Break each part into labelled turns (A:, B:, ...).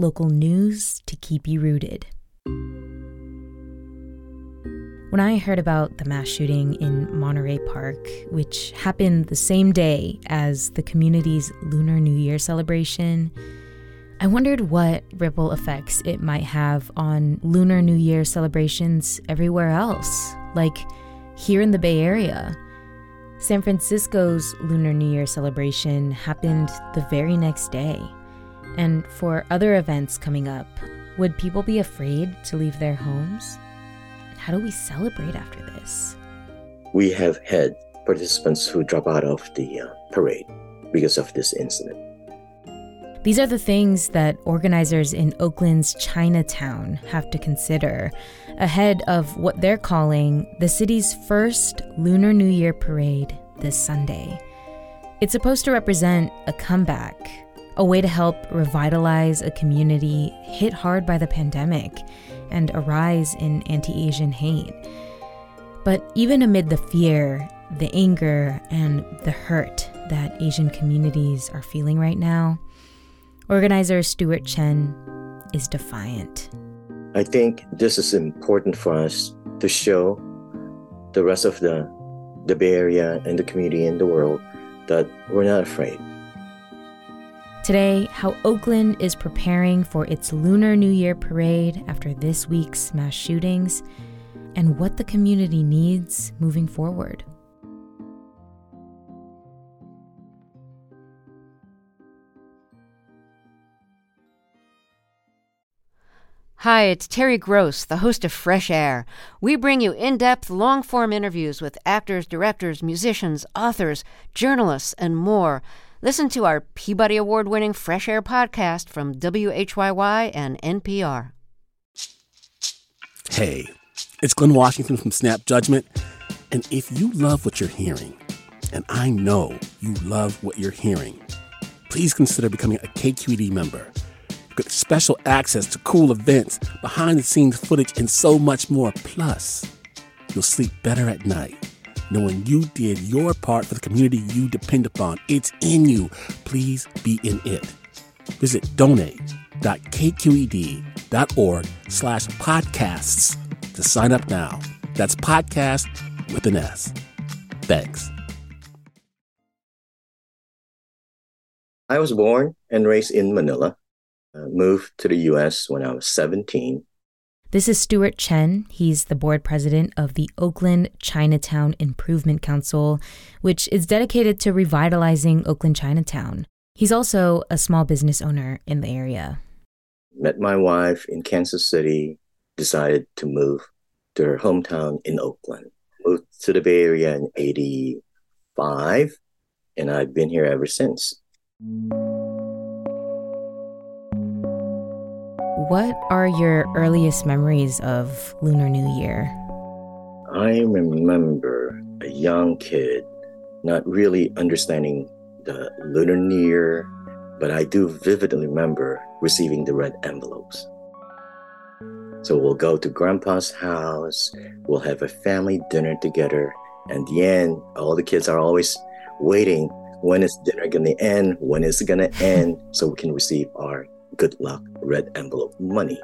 A: local news to keep you rooted. When I heard about the mass shooting in Monterey Park, which happened the same day as the community's Lunar New Year celebration, I wondered what ripple effects it might have on Lunar New Year celebrations everywhere else, like here in the Bay Area. San Francisco's Lunar New Year celebration happened the very next day. And for other events coming up, would people be afraid to leave their homes? How do we celebrate after this?
B: We have had participants who drop out of the uh, parade because of this incident.
A: These are the things that organizers in Oakland's Chinatown have to consider ahead of what they're calling the city's first Lunar New Year parade this Sunday. It's supposed to represent a comeback, a way to help revitalize a community hit hard by the pandemic and a rise in anti Asian hate. But even amid the fear, the anger, and the hurt that Asian communities are feeling right now, Organizer Stewart Chen is defiant.
B: I think this is important for us to show the rest of the, the Bay Area and the community in the world that we're not afraid.
A: Today, how Oakland is preparing for its Lunar New Year parade after this week's mass shootings, and what the community needs moving forward.
C: Hi, it's Terry Gross, the host of Fresh Air. We bring you in depth, long form interviews with actors, directors, musicians, authors, journalists, and more. Listen to our Peabody Award winning Fresh Air podcast from WHYY and NPR.
D: Hey, it's Glynn Washington from Snap Judgment. And if you love what you're hearing, and I know you love what you're hearing, please consider becoming a KQED member get special access to cool events, behind the scenes footage, and so much more. Plus, you'll sleep better at night knowing you did your part for the community you depend upon. It's in you. Please be in it. Visit donate.kqed.org slash podcasts to sign up now. That's podcast with an S. Thanks.
B: I was born and raised in Manila uh, moved to the US when I was 17.
A: This is Stewart Chen. He's the board president of the Oakland Chinatown Improvement Council, which is dedicated to revitalizing Oakland Chinatown. He's also a small business owner in the area.
B: Met my wife in Kansas City, decided to move to her hometown in Oakland. Moved to the Bay Area in 85, and I've been here ever since.
A: What are your earliest memories of Lunar New Year?
B: I remember a young kid not really understanding the Lunar New Year, but I do vividly remember receiving the red envelopes. So we'll go to grandpa's house, we'll have a family dinner together, and the end, all the kids are always waiting when is dinner gonna end, when is it gonna end, so we can receive our good luck red envelope money.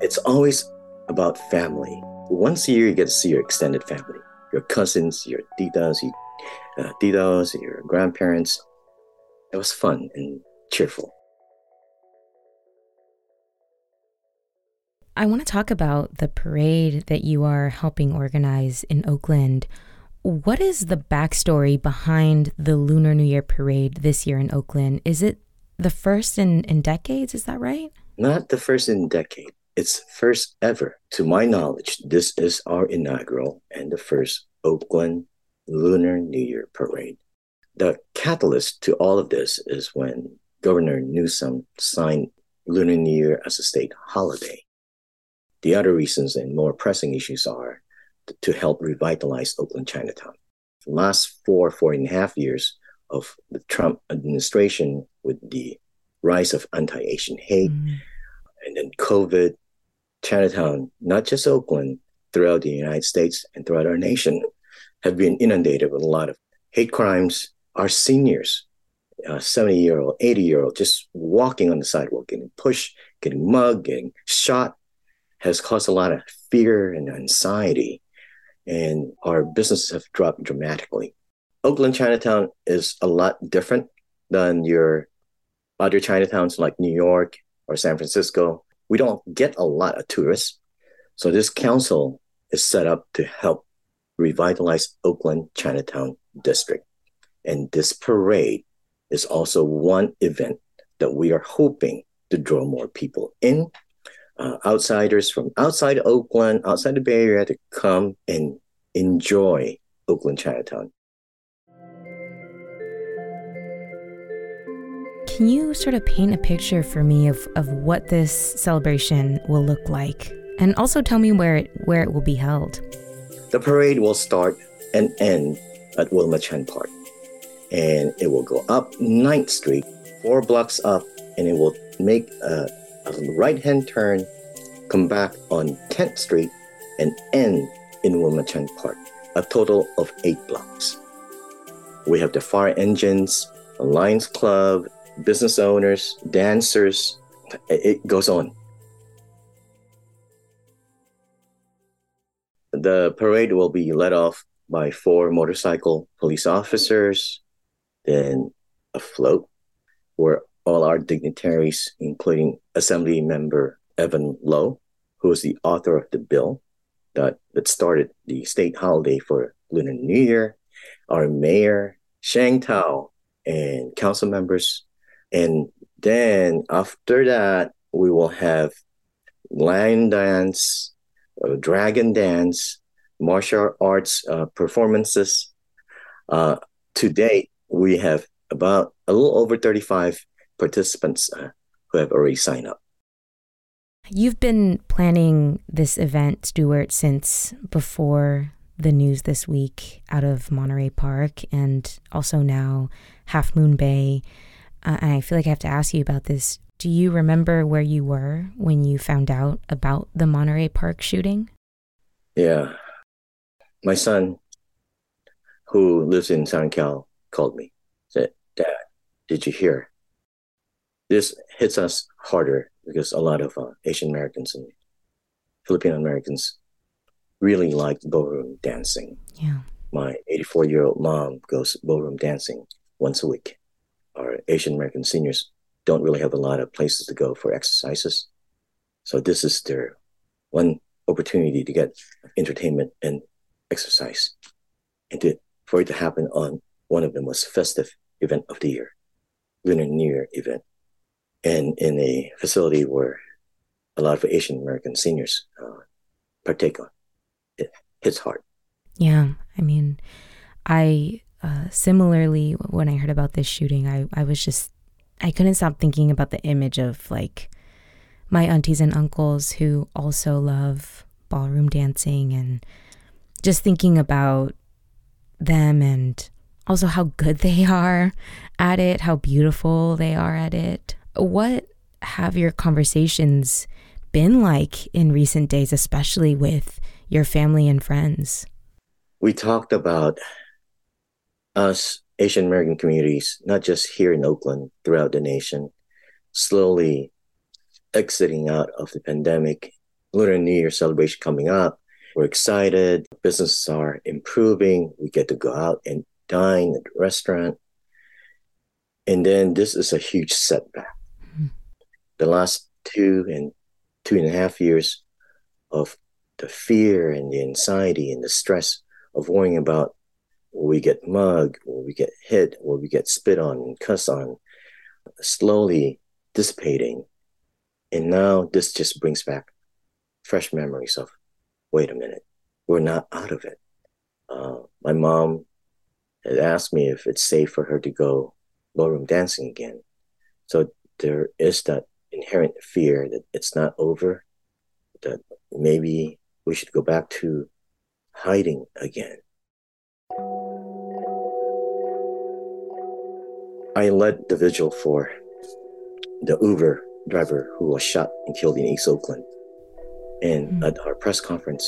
B: It's always about family. Once a year, you get to see your extended family, your cousins, your titas, your uh, titos, your grandparents. It was fun and cheerful.
A: I want to talk about the parade that you are helping organize in Oakland. What is the backstory behind the Lunar New Year parade this year in Oakland? Is it the first in, in decades? Is that right?
B: Not the first in decade. It's first ever. To my knowledge, this is our inaugural and the first Oakland Lunar New Year parade. The catalyst to all of this is when Governor Newsom signed Lunar New Year as a state holiday. The other reasons and more pressing issues are to help revitalize Oakland Chinatown. The last four, four and a half years of the Trump administration with the rise of anti-Asian hate mm. and then COVID, Chinatown, not just Oakland, throughout the United States and throughout our nation, have been inundated with a lot of hate crimes. Our seniors, uh, 70 year old, 80 year old, just walking on the sidewalk, getting pushed, getting mugged, getting shot, has caused a lot of fear and anxiety. And our businesses have dropped dramatically. Oakland Chinatown is a lot different than your other Chinatowns like New York or San Francisco. We don't get a lot of tourists. So this council is set up to help revitalize Oakland Chinatown district. And this parade is also one event that we are hoping to draw more people in, uh, outsiders from outside Oakland, outside the Bay Area to come and enjoy Oakland Chinatown.
A: Can you sort of paint a picture for me of, of what this celebration will look like? And also tell me where it, where it will be held.
B: The parade will start and end at Wilma Chan Park. And it will go up 9th Street, four blocks up, and it will make a, a right hand turn, come back on 10th Street, and end in Wilma Chan Park, a total of eight blocks. We have the fire engines, Lions Club, business owners, dancers. It goes on. The parade will be led off by four motorcycle police officers, then a float where all our dignitaries, including Assembly Member Evan Low, who is the author of the bill that, that started the state holiday for Lunar New Year, our mayor, Sheng Thao, and council members and then after that, we will have lion dance, uh, dragon dance, martial arts uh, performances. Uh, to date, we have about a little over 35 participants uh, who have already signed up.
A: You've been planning this event, Stewart, since before the news this week out of Monterey Park and also now Half Moon Bay uh, I feel like I have to ask you about this. Do you remember where you were when you found out about the Monterey Park shooting?
B: Yeah. My son, who lives in SoCal, called me. Said, Dad, did you hear? This hits us harder because a lot of uh, Asian Americans and Filipino Americans really like ballroom dancing.
A: Yeah.
B: My 84 year old mom goes ballroom dancing once a week our Asian American seniors don't really have a lot of places to go for exercises. So this is their one opportunity to get entertainment and exercise. And to, for it to happen on one of the most festive event of the year, Lunar New Year event, and in a facility where a lot of Asian American seniors uh, partake on. It hits hard.
A: Yeah, I mean, I uh, similarly, when I heard about this shooting, I, I was just, I couldn't stop thinking about the image of like my aunties and uncles who also love ballroom dancing and just thinking about them and also how good they are at it, how beautiful they are at it. What have your conversations been like in recent days, especially with your family and friends?
B: We talked about us Asian American communities, not just here in Oakland, throughout the nation, slowly exiting out of the pandemic. Lunar New Year celebration coming up. We're excited. Businesses are improving. We get to go out and dine at the restaurant. And then this is a huge setback. Mm-hmm. The last two and two and a half years of the fear and the anxiety and the stress of worrying about will we get mugged, will we get hit, will we get spit on and cuss on, slowly dissipating. And now this just brings back fresh memories of, wait a minute, we're not out of it. Uh, my mom had asked me if it's safe for her to go ballroom dancing again. So there is that inherent fear that it's not over, that maybe we should go back to hiding again. I led the vigil for the Uber driver who was shot and killed in East Oakland. And mm. at our press conference,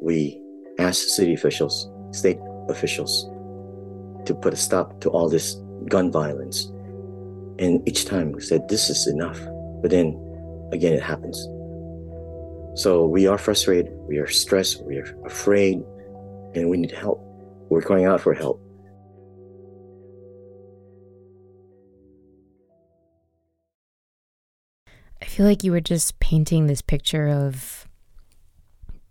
B: we asked city officials, state officials, to put a stop to all this gun violence. And each time we said, this is enough. But then again, it happens. So we are frustrated, we are stressed, we are afraid, and we need help. We're crying out for help.
A: Feel like you were just painting this picture of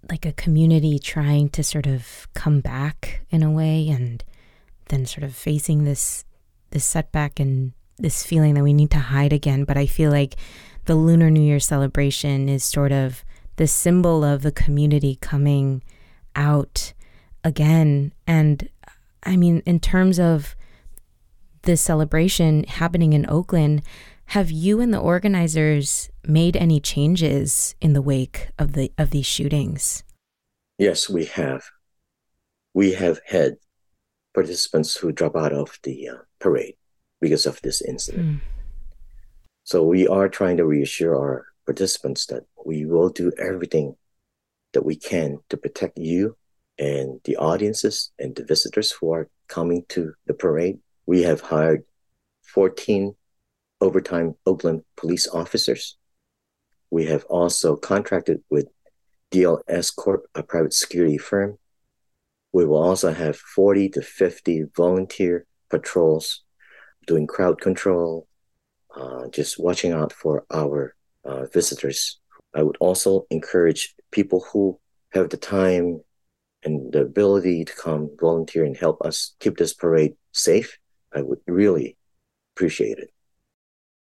A: like a community trying to sort of come back in a way and then sort of facing this this setback and this feeling that we need to hide again. But i feel like the lunar new year celebration is sort of the symbol of the community coming out again. And i mean in terms of this celebration happening in oakland have you and the organizers made any changes in the wake of the of these shootings?
B: Yes, we have. We have had participants who drop out of the uh, parade because of this incident. Mm. So we are trying to reassure our participants that we will do everything that we can to protect you and the audiences and the visitors who are coming to the parade. We have hired 14 overtime Oakland police officers. We have also contracted with DLS Corp, a private security firm. We will also have 40 to 50 volunteer patrols doing crowd control, uh, just watching out for our uh, visitors. I would also encourage people who have the time and the ability to come volunteer and help us keep this parade safe. I would really appreciate it.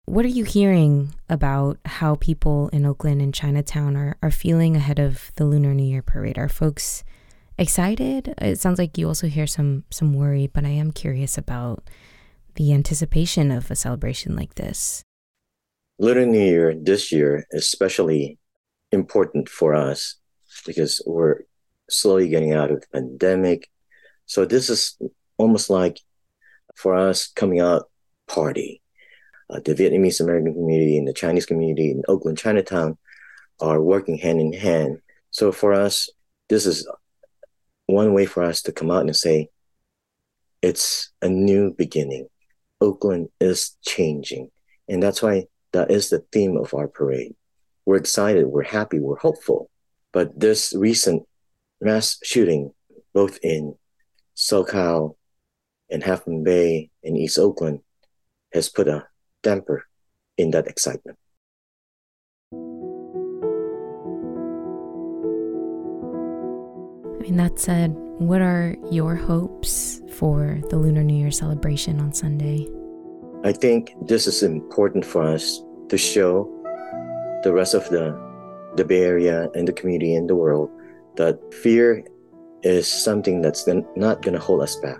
A: What are you hearing about how people in Oakland and Chinatown are, are feeling ahead of the Lunar New Year parade? Are folks excited? It sounds like you also hear some some worry, but I am curious about the anticipation of a celebration like this.
B: Lunar New Year this year is especially important for us because we're slowly getting out of the pandemic. So this is almost like for us coming out party uh, the Vietnamese American community and the Chinese community in Oakland, Chinatown are working hand in hand. So for us, this is one way for us to come out and say, it's a new beginning. Oakland is changing. And that's why that is the theme of our parade. We're excited, we're happy, we're hopeful. But this recent mass shooting, both in SoCal and Half Moon Bay and East Oakland, has put a damper in that excitement.
A: I mean, that said, what are your hopes for the Lunar New Year celebration on Sunday?
B: I think this is important for us to show the rest of the, the Bay Area and the community in the world that fear is something that's not going to hold us back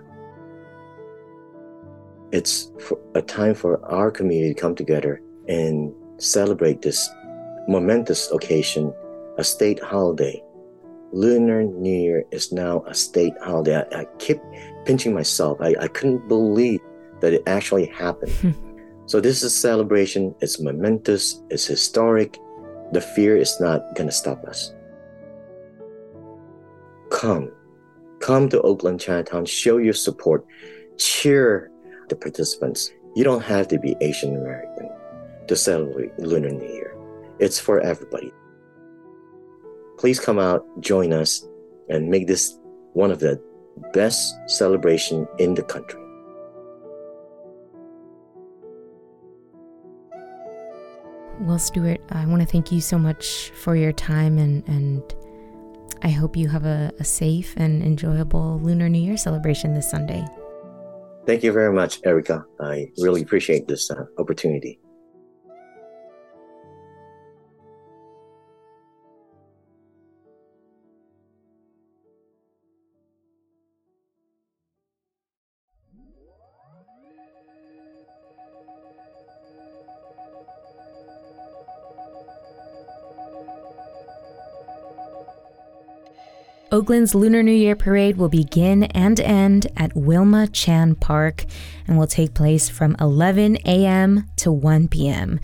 B: it's a time for our community to come together and celebrate this momentous occasion, a state holiday. Lunar New Year is now a state holiday. I, I keep pinching myself. I, I couldn't believe that it actually happened. So this is a celebration. It's momentous. It's historic. The fear is not going to stop us. Come. Come to Oakland Chinatown. Show your support. Cheer the participants. You don't have to be Asian American to celebrate Lunar New Year. It's for everybody. Please come out, join us, and make this one of the best celebration in the country.
A: Well, Stewart, I want to thank you so much for your time and, and I hope you have a, a safe and enjoyable Lunar New Year celebration this Sunday.
B: Thank you very much, Erica. I really appreciate this uh, opportunity.
A: Oakland's Lunar New Year parade will begin and end at Wilma Chan Park and will take place from 11 a.m. to 1 p.m.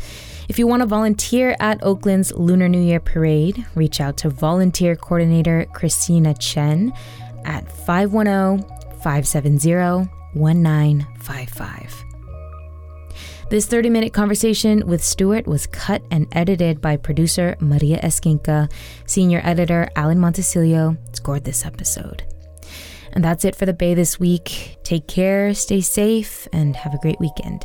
A: If you want to volunteer at Oakland's Lunar New Year parade, reach out to volunteer coordinator Christina Chen at 510 570 1955. This 30 minute conversation with Stewart was cut and edited by producer Maria Esquinca. Senior editor Alan Montecillo scored this episode. And that's it for the Bay this week. Take care, stay safe, and have a great weekend.